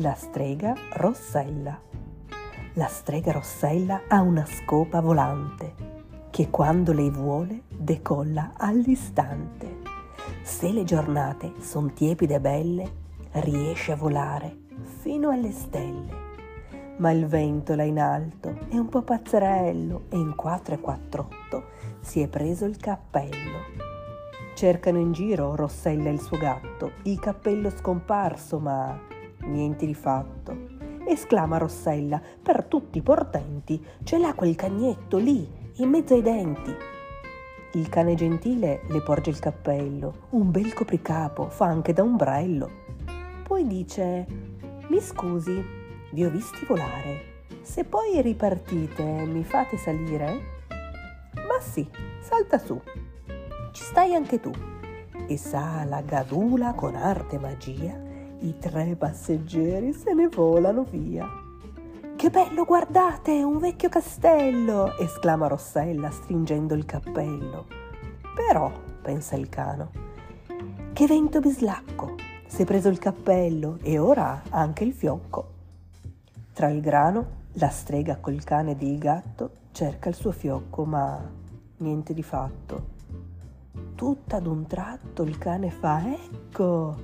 La strega Rossella. La strega Rossella ha una scopa volante che quando lei vuole decolla all'istante. Se le giornate son tiepide e belle, riesce a volare fino alle stelle. Ma il vento là in alto è un po' pazzerello e in 4 e 48 si è preso il cappello. Cercano in giro Rossella e il suo gatto, il cappello scomparso, ma niente di fatto. Esclama Rossella, per tutti i portenti, ce l'ha quel cagnetto lì, in mezzo ai denti. Il cane gentile le porge il cappello, un bel copricapo, fa anche da ombrello. Poi dice, mi scusi, vi ho visti volare. Se poi ripartite, mi fate salire? Ma sì, salta su. Ci stai anche tu. E sa la gadula con arte e magia i tre passeggeri se ne volano via. Che bello, guardate, un vecchio castello! esclama Rossella stringendo il cappello. Però, pensa il cano, che vento bislacco! Si è preso il cappello e ora anche il fiocco. Tra il grano, la strega col cane ed il gatto cerca il suo fiocco, ma niente di fatto. Tutto ad un tratto il cane fa ecco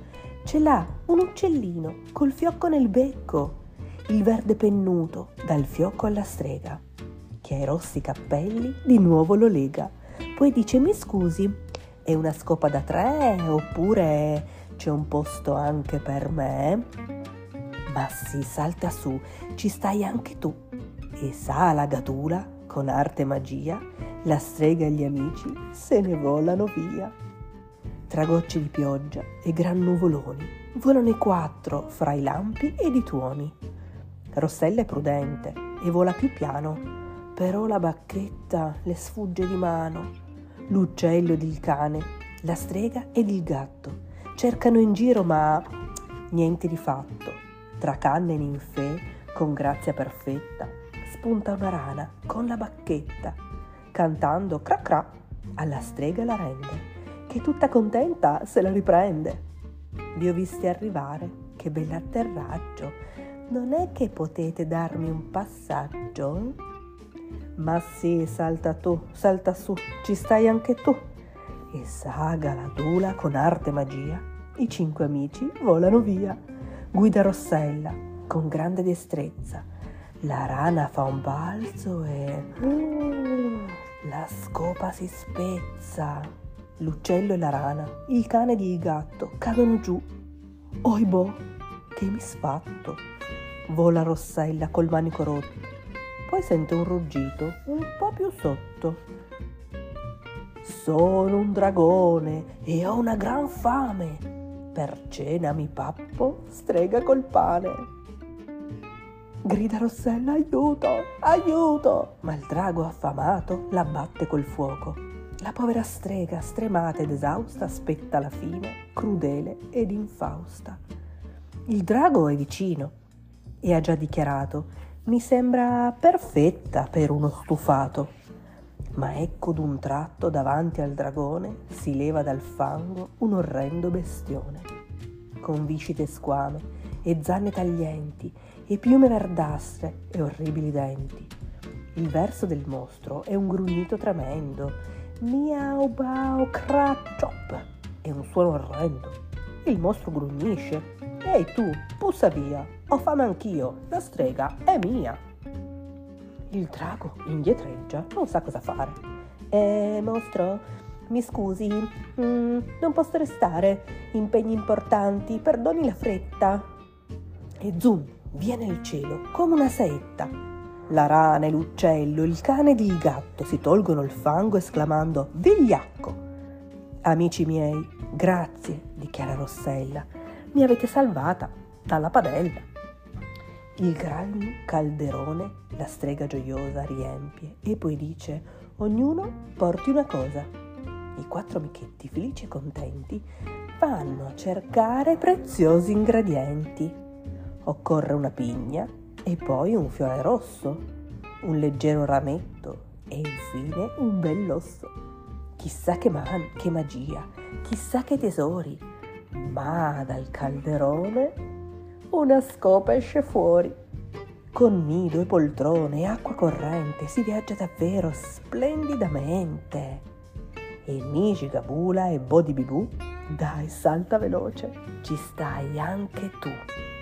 ce l'ha un uccellino col fiocco nel becco, il verde pennuto dal fiocco alla strega, che ai rossi cappelli di nuovo lo lega. Poi dice mi scusi, è una scopa da tre oppure c'è un posto anche per me? Ma sì, salta su, ci stai anche tu. E sa la gatula, con arte e magia, la strega e gli amici se ne volano via tra gocce di pioggia e gran nuvoloni, volano i quattro fra i lampi ed i tuoni. Rossella è prudente e vola più piano, però la bacchetta le sfugge di mano. L'uccello ed il cane, la strega ed il gatto cercano in giro ma niente di fatto. Tra canne e ninfee, con grazia perfetta, spunta una rana con la bacchetta, cantando cra cra, alla strega la rende che tutta contenta se la riprende. Vi ho visti arrivare, che bell'atterraggio. Non è che potete darmi un passaggio? Ma sì, salta tu, salta su, ci stai anche tu. E saga la dula con arte e magia, i cinque amici volano via. Guida Rossella con grande destrezza. La rana fa un balzo e... la scopa si spezza l'uccello e la rana, il cane e il gatto cadono giù. Oibo, che misfatto! Vola Rossella col manico rotto. Poi sente un ruggito un po' più sotto. Sono un dragone e ho una gran fame. Per cena mi pappo strega col pane. Grida Rossella, aiuto, aiuto! Ma il drago affamato la batte col fuoco la povera strega, stremata ed esausta, aspetta la fine, crudele ed infausta. Il drago è vicino e ha già dichiarato mi sembra perfetta per uno stufato. Ma ecco d'un tratto davanti al dragone si leva dal fango un orrendo bestione, con viscide squame e zanne taglienti e piume verdastre e orribili denti. Il verso del mostro è un grugnito tremendo Miau bau crack chop. È un suono orrendo. Il mostro grugnisce. Ehi tu, pussa via. Ho fame anch'io. La strega è mia. Il drago indietreggia, non sa cosa fare. Eh, mostro, mi scusi, mm, non posso restare. Impegni importanti, perdoni la fretta. E zoom, viene il cielo come una saetta la rana l'uccello, il cane ed il gatto si tolgono il fango esclamando Vigliacco! Amici miei, grazie, dichiara Rossella, mi avete salvata dalla padella. Il gran calderone la strega gioiosa riempie e poi dice ognuno porti una cosa. I quattro amichetti felici e contenti vanno a cercare preziosi ingredienti. Occorre una pigna, e poi un fiore rosso, un leggero rametto e infine un bell'osso. Chissà che, man- che magia, chissà che tesori, ma dal calderone una scopa esce fuori. Con nido e poltrone e acqua corrente si viaggia davvero splendidamente. E Nigi Gabula e Bodi Bibù, dai salta veloce, ci stai anche tu.